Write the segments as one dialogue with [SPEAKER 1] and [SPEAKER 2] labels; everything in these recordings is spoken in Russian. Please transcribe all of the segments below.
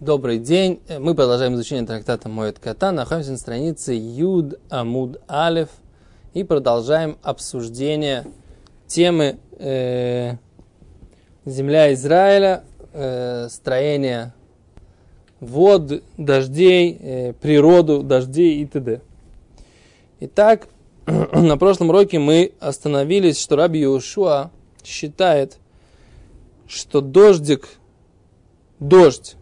[SPEAKER 1] Добрый день. Мы продолжаем изучение трактата Моет Кота. Находимся на странице Юд Амуд Алев и продолжаем обсуждение темы э, земля Израиля, э, строение вод, дождей, э, природу дождей и т.д. Итак, на прошлом уроке мы остановились, что Раби Иошуа считает, что дождик, дождь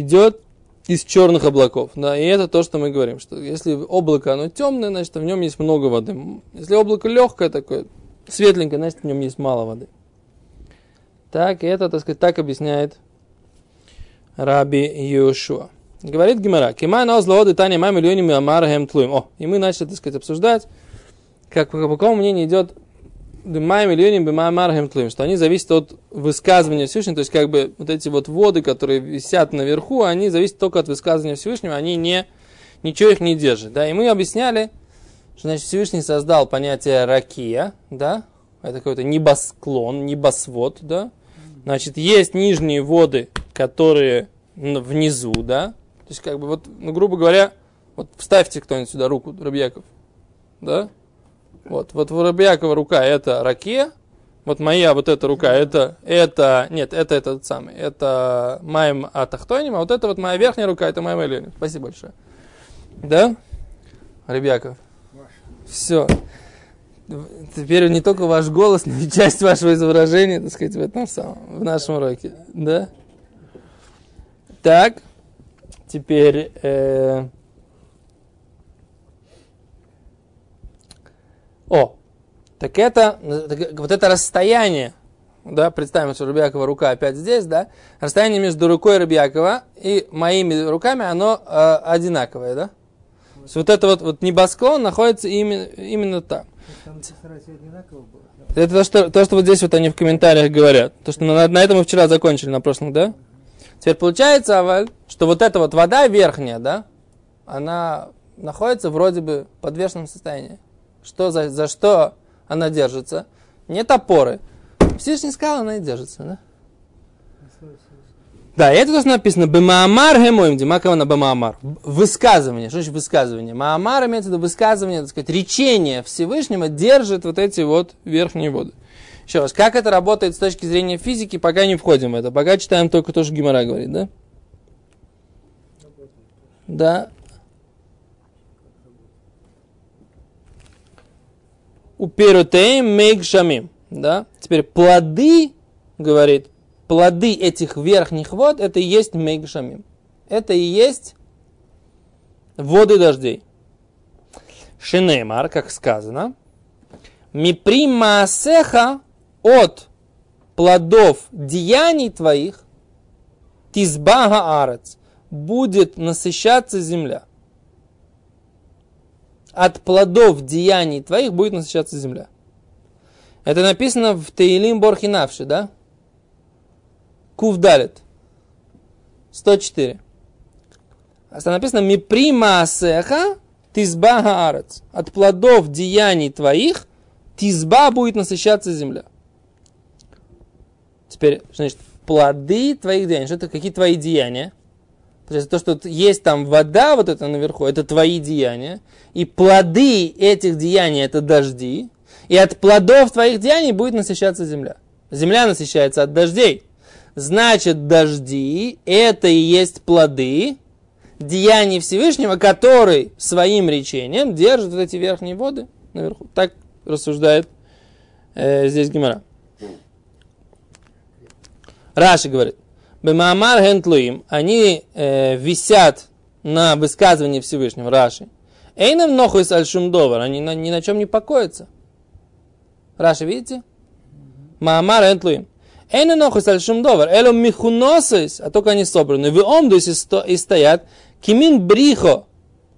[SPEAKER 1] идет из черных облаков. Да, и это то, что мы говорим, что если облако оно темное, значит в нем есть много воды. Если облако легкое такое, светленькое, значит в нем есть мало воды. Так, и это, так сказать, так объясняет Раби Йошуа. Говорит Гимара, Кима на озлоды Таня маме миллионами амарахем тлуем. О, и мы начали, так сказать, обсуждать, как по какому мнению идет что они зависят от высказывания Всевышнего, то есть как бы вот эти вот воды, которые висят наверху, они зависят только от высказывания Всевышнего, они не, ничего их не держат. Да? И мы объясняли, что значит, Всевышний создал понятие ракия, да, это какой-то небосклон, небосвод, да, значит, есть нижние воды, которые внизу, да, то есть как бы вот, ну, грубо говоря, вот вставьте кто-нибудь сюда руку, Рабьяков, да, вот, вот у Рабиакова рука это раке, вот моя вот эта рука, это, это, нет, это этот самый, это моим атахтоним, а вот это вот моя верхняя рука, это моя Элионим. Спасибо большое. Да? Ребяков. Все. Теперь не только ваш голос, но и часть вашего изображения, так сказать, в этом самом, в нашем уроке. Да? Так. Теперь, э, О, так это, вот это расстояние, да, представим, что Рубякова рука опять здесь, да, расстояние между рукой Рубякова и моими руками, оно э, одинаковое, да? То есть вот это вот, вот небосклон находится именно, именно там. Это то что, то, что вот здесь вот они в комментариях говорят. То, что на, на этом мы вчера закончили, на прошлом, да? Теперь получается, Аваль, что вот эта вот вода верхняя, да, она находится вроде бы в подвешенном состоянии. Что за, за что она держится? Нет опоры. Всевышний сказал, она и держится, да? Да, и это то, что написано. Бемаамар гемоим, димакавана бемаамар. Высказывание. Что значит высказывание? Маамар имеется в виду высказывание, так сказать, речение Всевышнего держит вот эти вот верхние воды. Еще раз, как это работает с точки зрения физики, пока не входим в это. Пока читаем только то, что Гимара говорит, да? Да, уперутеем мейгшамим. Да? Теперь плоды, говорит, плоды этих верхних вод, это и есть мейгшамим. Это и есть воды дождей. Шинеймар, как сказано, мипримаасеха от плодов деяний твоих, тизбага арец, будет насыщаться земля от плодов деяний твоих будет насыщаться земля. Это написано в Таилим Борхинавши, да? Кувдалит. 104. А написано Миприма асеха тизба хаарец. От плодов деяний твоих тизба будет насыщаться земля. Теперь, значит, плоды твоих деяний. Что это какие твои деяния? То есть то, что есть там вода вот это наверху, это твои деяния. И плоды этих деяний это дожди. И от плодов твоих деяний будет насыщаться земля. Земля насыщается от дождей. Значит, дожди это и есть плоды деяний Всевышнего, который своим речением держит вот эти верхние воды наверху. Так рассуждает э, здесь Гимара. Раши говорит. Бемаамар хентлуим, они э, висят на высказывании Всевышнего, Раши. Эйнам нохуй альшумдовар, они на, ни на чем не покоятся. Раши, видите? Маамар хентлуим. Эйнам нохуй альшумдовар, элом михуносис, а только они собраны. Вы омдусь и стоят, кимин брихо,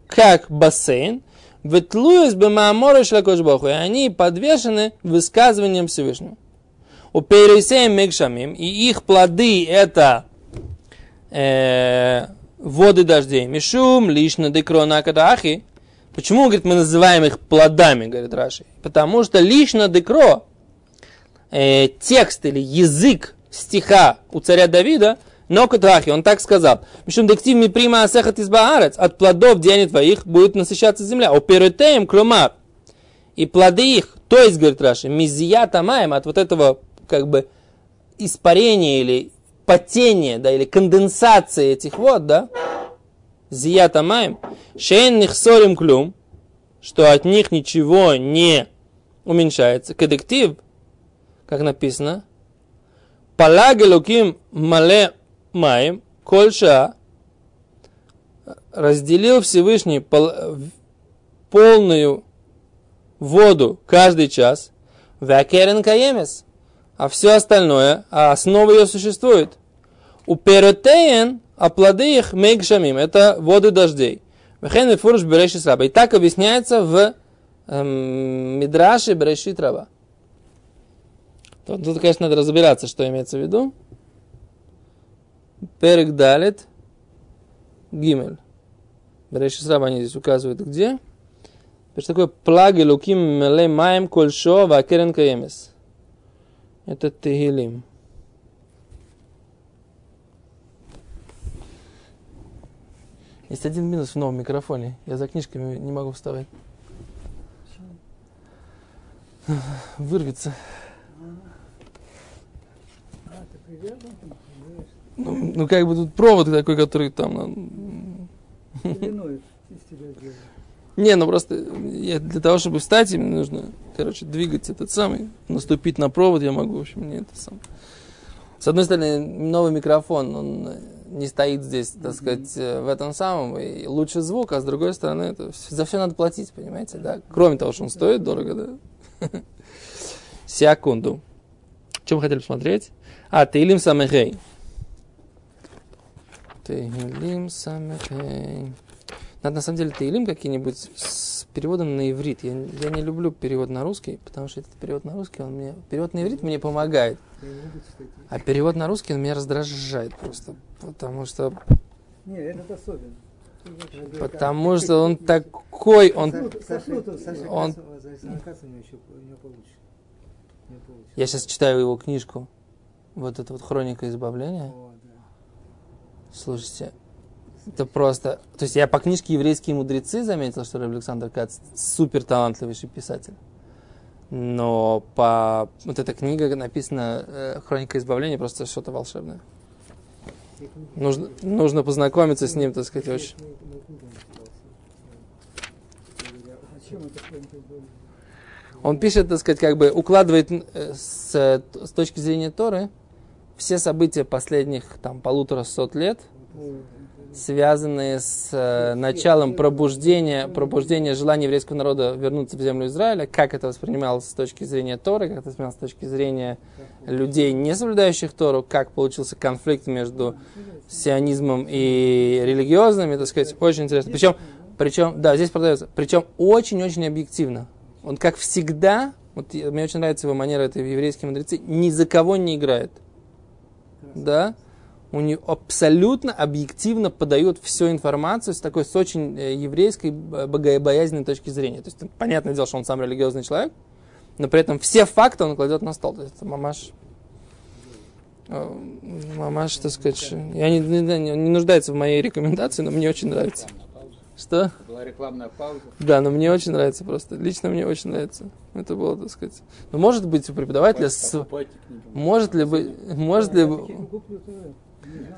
[SPEAKER 1] как бассейн, ветлуюсь бы мааморы шлакошбоху, и они подвешены высказыванием Всевышнего у пересеем мегшамим, и их плоды это э, воды дождей. Мишум, лишно декрона кадахи. Почему, говорит, мы называем их плодами, говорит Раши? Потому что лично декро, э, текст или язык стиха у царя Давида, Но Катрахи, он так сказал. Мишум дектив ми прима асехат из баарец. От плодов деяний твоих будет насыщаться земля. У перетеем клюмар. И плоды их, то есть, говорит Раши, мизия тамаем, от вот этого, как бы, испарения или потения, да, или конденсации этих вод, да, зията маем, шейн нихсорим клюм, что от них ничего не уменьшается. Кадектив, как написано, Палагелуким мале маем, кольша разделил Всевышний пол, полную воду каждый час, вакерен каемес, а все остальное, а основа ее существует. У перотеен, а плоды их мейгшамим, это воды дождей. Вехен фурш берешит раба. И так объясняется в эм, Мидраше берешит раба. Тут, конечно, надо разбираться, что имеется в виду. Перек далит гимель. Берешит раба они здесь указывают где. Что такое плаги луким меле маем кольшо вакерен каемес. Это Тегилим. Есть один минус в новом микрофоне. Я за книжками не могу вставать. Вырвется. Ну, ну, как бы тут провод такой, который там... Не, ну просто я, для того, чтобы встать, мне нужно, короче, двигать этот самый, наступить на провод я могу, в общем, не это сам. С одной стороны, новый микрофон, он не стоит здесь, так сказать, в этом самом, и лучше звук, а с другой стороны, это, за все надо платить, понимаете, да? Кроме того, что он стоит дорого, да? Секунду. Чем мы хотели посмотреть? А, Тейлим Самехей. Тейлим Самехей. Надо на самом деле Таилим какие-нибудь с переводом на иврит. Я, я не люблю перевод на русский, потому что этот перевод на русский, он мне... Перевод на иврит мне помогает. А перевод на русский он меня раздражает просто. Потому что...
[SPEAKER 2] Нет, этот особенно.
[SPEAKER 1] Потому что он такой, он... он... Я сейчас читаю его книжку. Вот эта вот хроника избавления. Слушайте, это просто... То есть я по книжке «Еврейские мудрецы» заметил, что Александр Кац супер талантливейший писатель. Но по... Вот эта книга написана э, «Хроника избавления» просто что-то волшебное. Нужно, нужно познакомиться с ним, так сказать, очень. Он пишет, так сказать, как бы укладывает э, с, с точки зрения Торы все события последних там полутора сот лет связанные с э, началом пробуждения, пробуждения желания еврейского народа вернуться в землю Израиля, как это воспринималось с точки зрения Торы, как это воспринималось с точки зрения людей, не соблюдающих Тору, как получился конфликт между сионизмом и религиозными, так сказать, очень интересно. Причем, причем да, здесь продается, причем очень-очень объективно. Он, как всегда, вот мне очень нравится его манера, это еврейские мудрецы, ни за кого не играет. Да? У нее абсолютно объективно подает всю информацию с такой, с очень э, еврейской богобоязненной точки зрения. То есть, понятное дело, что он сам религиозный человек, но при этом все факты он кладет на стол. То есть, это мамаш, э, мамаш, так сказать, я не, не, не, нуждается в моей рекомендации, но мне очень нравится. Что?
[SPEAKER 2] Была рекламная пауза.
[SPEAKER 1] Да, но мне очень нравится просто. Лично мне очень нравится. Это было, так сказать. Но может быть у преподавателя... С... Может ли быть... Может ли...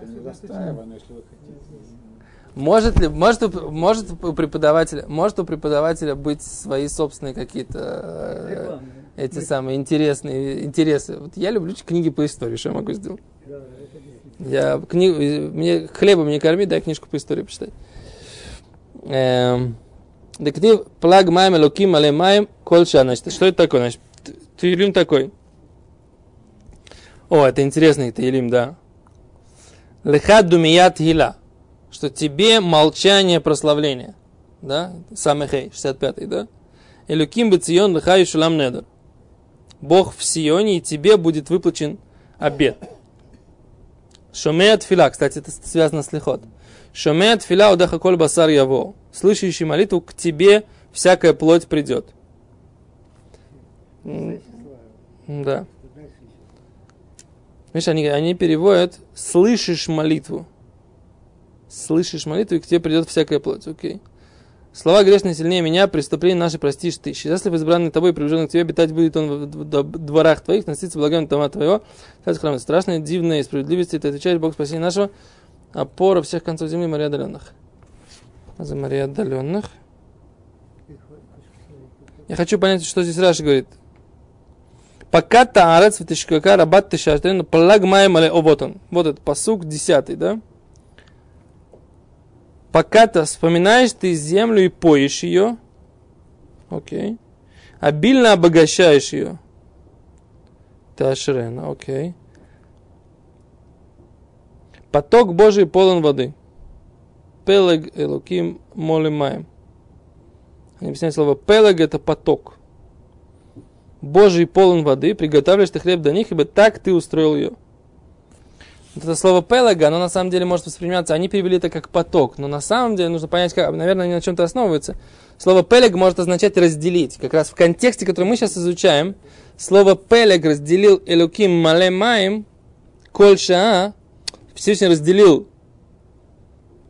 [SPEAKER 2] Это не застаивано, но если вы хотите.
[SPEAKER 1] Может ли, может, у- может у преподавателя, может у преподавателя быть свои собственные какие-то э, эти самые интересные интересы. Вот я люблю книги по истории, что я могу сделать? Я кни... мне хлебом не корми, дай книжку по истории почитать. Эм, Дектив плаг маем луким але маем кольша. Значит, что это такое? Значит, т- Таилим такой. О, это интересный Таилим, да. Лехад думият хила. Что тебе молчание прославления. Да? Самехей, 65-й, да? Элюким бацион лехаю шулам недер. Бог в Сионе, и тебе будет выплачен обед. Шомеят фила, кстати, это связано с лихот. Шомеят фила удаха коль басар яво. Слышащий молитву, к тебе всякая плоть придет. Да. Видишь, они, они переводят «слышишь молитву». Слышишь молитву, и к тебе придет всякая плоть. Окей. Слова грешные сильнее меня, преступления наши простишь ты. Счастлив избранный тобой, приближенный к тебе, обитать будет он в дворах твоих, носиться благами тома твоего. Кстати, храм страшное, дивное и справедливости, ты отвечаешь, Бог спасения нашего, опора всех концов земли, Мария отдаленных. За Мария отдаленных. Я хочу понять, что здесь Раши говорит. Пока таарец в тишкака рабат тишаштен плаг мале о вот он. Вот этот посук десятый, да? Пока ты вспоминаешь ты землю и поешь ее, окей, обильно обогащаешь ее. Ташрена, окей. Поток Божий полон воды. Пелег элуким молимаем. Они объясняют слово пелег это поток. Божий полон воды, приготовляешь ты хлеб до них, ибо так ты устроил ее. Вот это слово пелага, оно на самом деле может восприниматься, они перевели это как поток, но на самом деле нужно понять, как, наверное, они на чем-то основываются. Слово пелег может означать разделить. Как раз в контексте, который мы сейчас изучаем, слово пелег разделил элуким малемаем, кольша, Всевышний разделил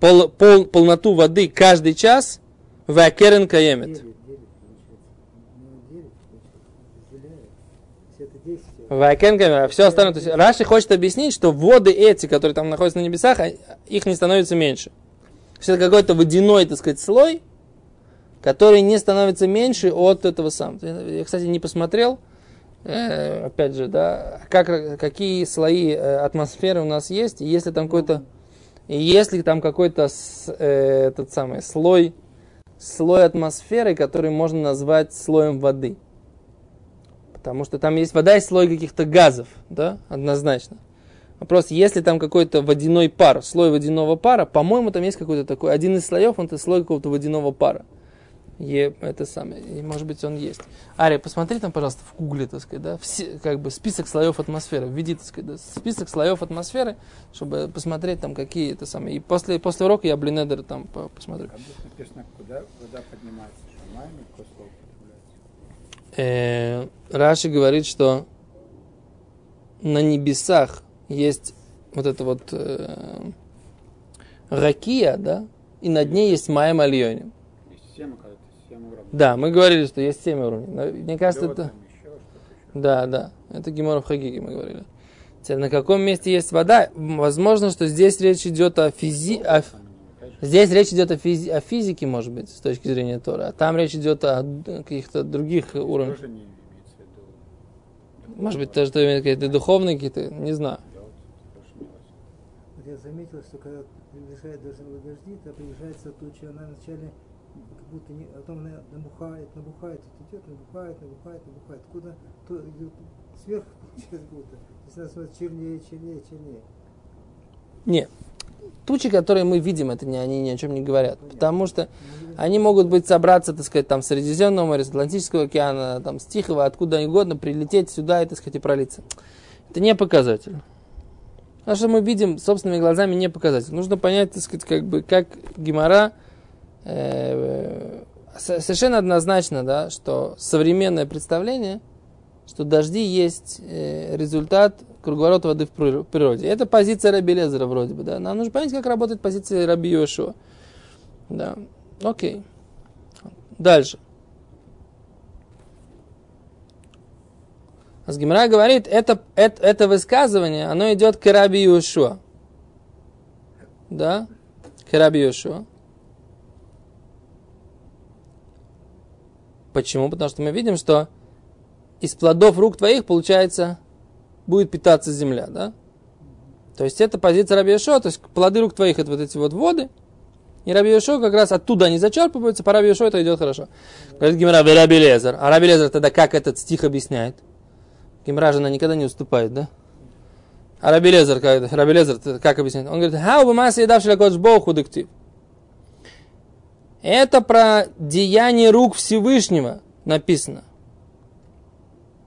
[SPEAKER 1] пол, пол, полноту воды каждый час в акерен каемет. Вайкенгами, а все остальное. То есть Раши хочет объяснить, что воды эти, которые там находятся на небесах, а, их не становится меньше. То это какой-то водяной, так сказать, слой, который не становится меньше от этого самого. Я, кстати, не посмотрел, э, опять же, да, как, какие слои э, атмосферы у нас есть, если там какой-то, если там какой-то э, этот самый слой, слой атмосферы, который можно назвать слоем воды – Потому что там есть вода и слой каких-то газов, да, однозначно. Вопрос, если там какой-то водяной пар, слой водяного пара, по-моему, там есть какой-то такой, один из слоев, он это слой какого-то водяного пара. И это самое, может быть он есть. Ария, посмотри там, пожалуйста, в гугле, так сказать, да, все, как бы список слоев атмосферы, введи, так сказать, да, список слоев атмосферы, чтобы посмотреть там какие это самые. И после, после урока я Блинедер там посмотрю.
[SPEAKER 2] А написано, куда вода поднимается, шамами,
[SPEAKER 1] э, Раши говорит, что на небесах есть вот это вот э, ракия, да, и над ней есть майя мальони. Да, мы говорили, что есть семь уровней. Мне кажется, это... Да, да, это Геморов Хагиги мы говорили. Теперь, на каком месте есть вода? Возможно, что здесь речь идет о физи... О... Здесь речь идет о, физи... о физике, может быть, с точки зрения Тора. А там речь идет о каких-то других уровнях. Может быть, то, что имеет какие-то духовные какие-то, не знаю.
[SPEAKER 3] Вот я заметил, что когда приближает дождевые дожди, то приближается туча, она вначале как будто не, а потом она набухает, набухает, идет, набухает, набухает, набухает. Куда то идет сверху, через будто. То есть она смотрит чернее, чернее, чернее.
[SPEAKER 1] Нет тучи, которые мы видим, это не, они ни о чем не говорят. Потому что они могут быть собраться, так сказать, там Средиземного моря, с Атлантического океана, там с Тихого, откуда угодно, прилететь сюда и, так сказать, и пролиться. Это не показатель. А что мы видим собственными глазами, не показатель. Нужно понять, так сказать, как бы, как Гимара э, совершенно однозначно, да, что современное представление, что дожди есть э, результат круговорот воды в природе. Это позиция Раби Лезера вроде бы, да. Нам нужно понять, как работает позиция Раби Йошуа. Да, окей. Дальше. Асгимра говорит, это, это, это высказывание, оно идет к Раби Йошуа. Да? К Раби Йошуа. Почему? Потому что мы видим, что из плодов рук твоих получается будет питаться земля, да? То есть это позиция Раби Йошуа, то есть плоды рук твоих это вот эти вот воды, и Раби Йошуа как раз оттуда они зачерпываются, по Раби Йошуа это идет хорошо. Говорит Гимара, Раби Лезер. А Раби Лезер тогда как этот стих объясняет? Гимара же она никогда не уступает, да? А Раби Лезер, как, Раби Лезер как объясняет? Он говорит, хау бы масса едавший лакодж богу дектив. Это про деяние рук Всевышнего написано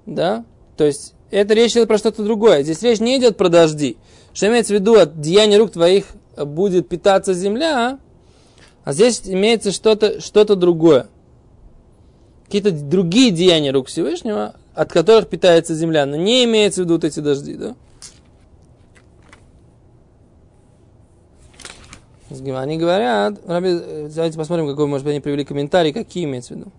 [SPEAKER 1] да? То есть это речь идет про что-то другое. Здесь речь не идет про дожди. Что имеется в виду, от деяния рук твоих э, будет питаться земля, а, а здесь имеется что-то что другое. Какие-то другие деяния рук Всевышнего, от которых питается земля. Но не имеется в виду вот эти дожди, да? Они говорят, давайте посмотрим, какой, может быть, они привели комментарий, какие имеется в виду.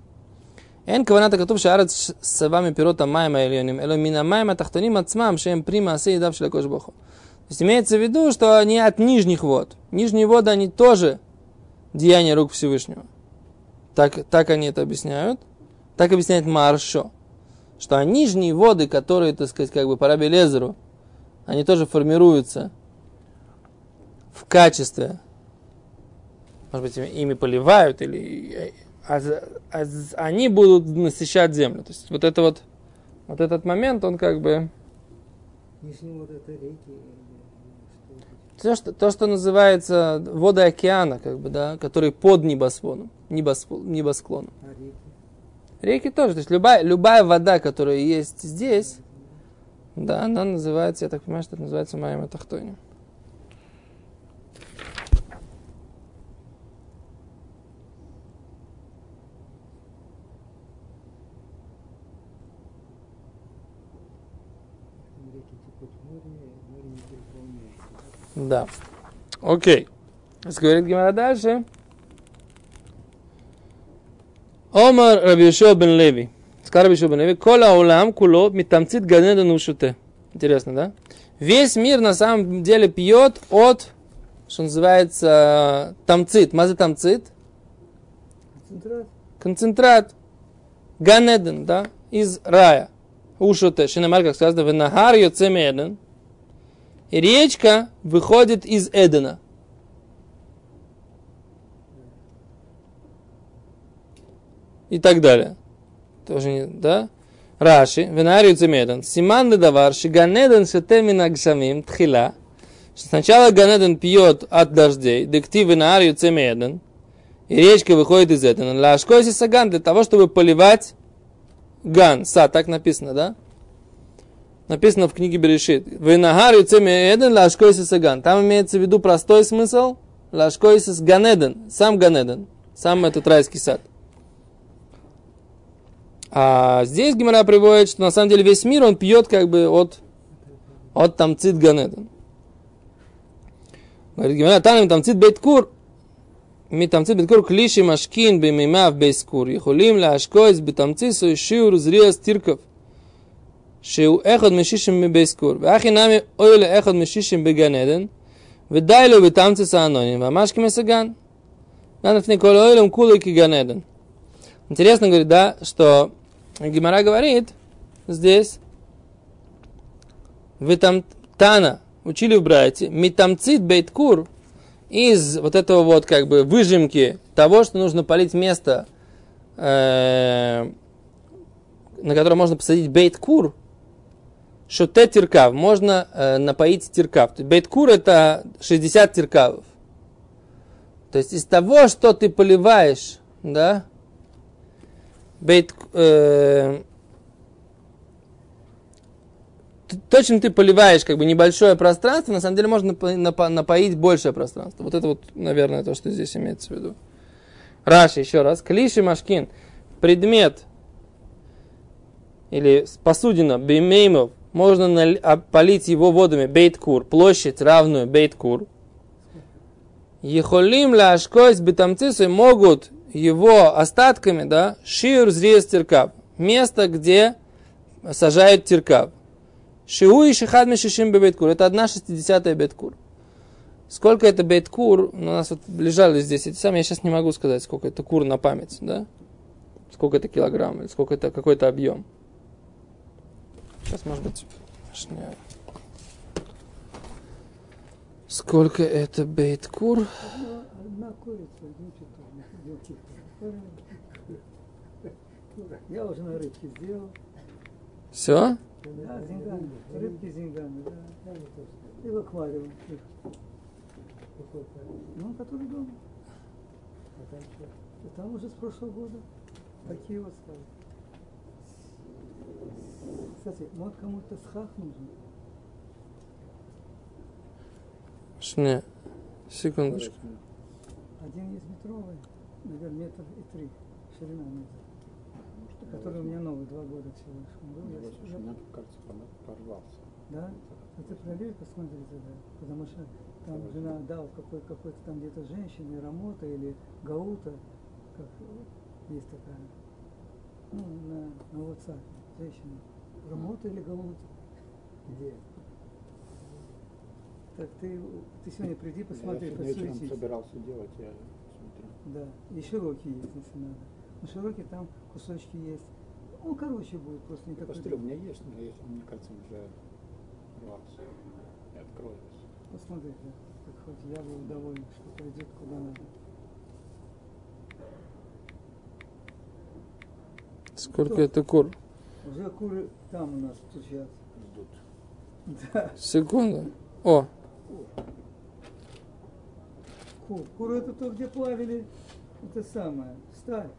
[SPEAKER 1] אין כוונת הכתוב שהארץ שבע מפירות המים העליונים, אלא מן המים התחתונים עצמם שהם פרי מעשה ידיו של הקדוש ברוך הוא. То есть имеется в виду, что они от нижних вод. Нижние воды, они тоже деяния рук Всевышнего. Так, так они это объясняют. Так объясняет Маршо. Что нижние воды, которые, так сказать, как бы по Раби Лезеру, они тоже формируются в качестве, может быть, ими поливают, или а, а, они будут насыщать землю. То есть вот это вот, вот этот момент, он как бы
[SPEAKER 3] вот это реки. что это?
[SPEAKER 1] то, что, то, что называется воды океана, как бы, да, которые под небосво- небосклоном.
[SPEAKER 3] А реки?
[SPEAKER 1] Реки тоже, то есть любая, любая вода, которая есть здесь, да, она называется, я так понимаю, что это называется Майя Тахтони.
[SPEAKER 3] Реки текут в море, море не переполняется.
[SPEAKER 1] Да. Окей. Говорит Гимара дальше. Омар Рабишо бен Леви. Сказал Рабишо бен Леви. Кола улам куло митамцит ганедан ушуте. Интересно, да? Весь мир на самом деле пьет от, что называется, тамцит. Мазы тамцит?
[SPEAKER 3] Концентрат.
[SPEAKER 1] Концентрат. Ганеден, да? Из рая. Ушуте. Шинамар, как сказано, венахар йоцемеден. И речка выходит из Эдена. И так далее. Тоже не, да? Раши, венарию цемеден. Симан давар, шиганеден шетемин агшамим тхила. Сначала Ганеден пьет от дождей, декти венарию цемеден. И речка выходит из Эдена. Лашкойси саган для того, чтобы поливать ган, сад, так написано, да? написано в книге Берешит. Венагар Эден лашкойси саган. Там имеется в виду простой смысл. Лашкойси ганеден. Сам ганеден. Сам этот райский сад. А здесь Гимара приводит, что на самом деле весь мир он пьет как бы от, от тамцит ганеден. Говорит Гимара, там тамцит бейткур. מתמצית בדקור כלי שמשכין במימיו בייסקור, יכולים להשקויס בתמציסו שיעור זריאס תרכב. שהוא אחד משישים בבייסקור, ואחי נמי אוי לאחד משישים בגן עדן, ודי לו בתמצס האנונים, ממש כמסגן. Надо לפני כל ойлем кулы киган Эден. Интересно, говорит, да, что Гимара говорит здесь, вы там Тана учили в брате, митамцит бейткур, из вот этого вот как бы выжимки того, что нужно полить место, э, на котором можно посадить бейт-кур, шуте тиркав, можно э, напоить тиркав. Бейт-кур это 60 тиркавов. То есть из того, что ты поливаешь, да, бейт, э, то, чем ты поливаешь как бы небольшое пространство, на самом деле можно напо- напо- напоить большее пространство. Вот это вот, наверное, то, что здесь имеется в виду. Раши, еще раз. Клиши машкин. Предмет или посудина беймеймов, можно наль- а- полить его водами бейткур, площадь равную бейткур. Ехолим ляшкойс бетамцису могут его остатками, да, шиур зриес тиркав. Место, где сажают тиркав. Шиу и шихад мишишим бейткур. Это одна шестидесятая бейткур. Сколько это бейткур? У нас вот лежали здесь эти самые, я сейчас не могу сказать, сколько это кур на память, да? Сколько это килограмм, или сколько это какой-то объем. Сейчас, может быть, шня. Сколько это бейткур?
[SPEAKER 3] Одна, курица. Я уже на рыбке сделал.
[SPEAKER 1] Все?
[SPEAKER 3] Да, зинганы. Рыбки зинганы, да. И в аквариум. Ну, который дома. И там уже с прошлого года такие вот стали. Кстати, может кому-то схах нужен?
[SPEAKER 1] Шня. Секундочку.
[SPEAKER 3] Один есть метровый, наверное, метр и три. Ширина метр. Который у меня новый, два года всего лишь. Он был, я всё
[SPEAKER 2] у меня, кажется, порвался.
[SPEAKER 3] Да? Ну ты проверь, посмотри тогда. Потому что
[SPEAKER 4] там жена дал какой, какой-то там где-то женщине, Рамота или Гаута, как есть такая, ну, на, на WhatsApp, женщина. Рамота или Гаута?
[SPEAKER 3] Где?
[SPEAKER 4] Так ты, ты сегодня приди, посмотри,
[SPEAKER 2] я сегодня
[SPEAKER 4] подсуетись.
[SPEAKER 2] собирался делать, я смотрю.
[SPEAKER 4] Да, и широкие есть, если надо. Ну, широкие там кусочки есть. Ну, короче будет просто никакой.
[SPEAKER 2] Посмотри, у меня есть, но если, мне кажется, уже рвался. Я открою.
[SPEAKER 4] Посмотри, да. Так хоть я был доволен, что пойдет куда надо.
[SPEAKER 1] Сколько это кур?
[SPEAKER 4] Уже куры там у нас стучат.
[SPEAKER 2] Ждут.
[SPEAKER 4] Да,
[SPEAKER 1] Секунду. О,
[SPEAKER 4] кур. Куры это то, где плавили это самое, сталь.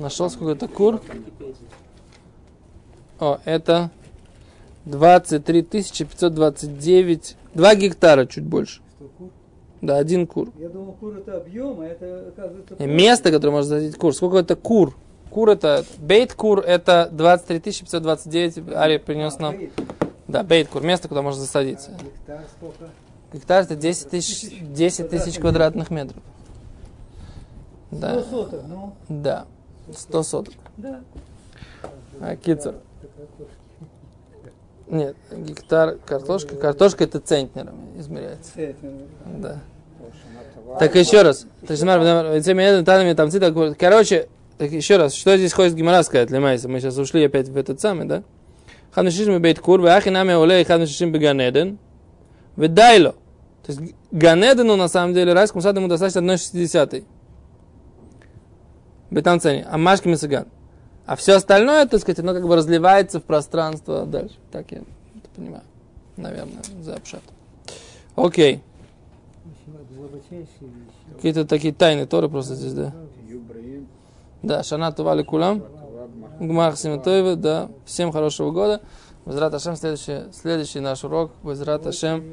[SPEAKER 1] Нашел сколько это кур? О, это 23 529, 2 гектара чуть больше. Да, один кур.
[SPEAKER 4] Я думал, кур это объем, а это оказывается...
[SPEAKER 1] Место, которое можно засадить кур. Сколько это кур? Кур это, бейт кур это 23 529, Ари принес
[SPEAKER 4] А,
[SPEAKER 1] нам. Да, бейт кур, место, куда можно засадиться.
[SPEAKER 3] Гектар сколько?
[SPEAKER 1] Гектар это 10 тысяч, 10 тысяч квадратных метров. Да,
[SPEAKER 4] 100 соток, ну,
[SPEAKER 1] да, 100 соток.
[SPEAKER 4] да.
[SPEAKER 1] А, кицер. Нет, гектар картошка. Картошка это центнерами измеряется. Да. Так еще раз. Короче, так еще раз, что здесь хочет Гимара сказать для Майса? Мы сейчас ушли опять в этот самый, да? Ханушишим бейт кур, вахи нами олей ханушишим беганеден, ведайло. То есть Ганедену на самом деле райскому саду ему достаточно 1,60. Бетам цене. А Машки Мисаган. А все остальное, так сказать, оно как бы разливается в пространство дальше. Так я это понимаю. Наверное, за обшат. Окей. Какие-то такие тайны Торы просто здесь, да? Да, Шана Тували Кулам. Гмах Симатоева, да. Всем хорошего года. Безрат Ашем, следующий, следующий наш урок. Безрат Ашем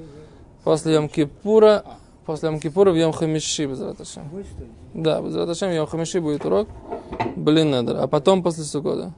[SPEAKER 1] после Йом Кипура. После Йом Кипура в Йом Хамиши, Безрат Ашем. Да, Безрат Ашем, Йом Хамиши будет урок. Блин, надо. А потом после Сукода.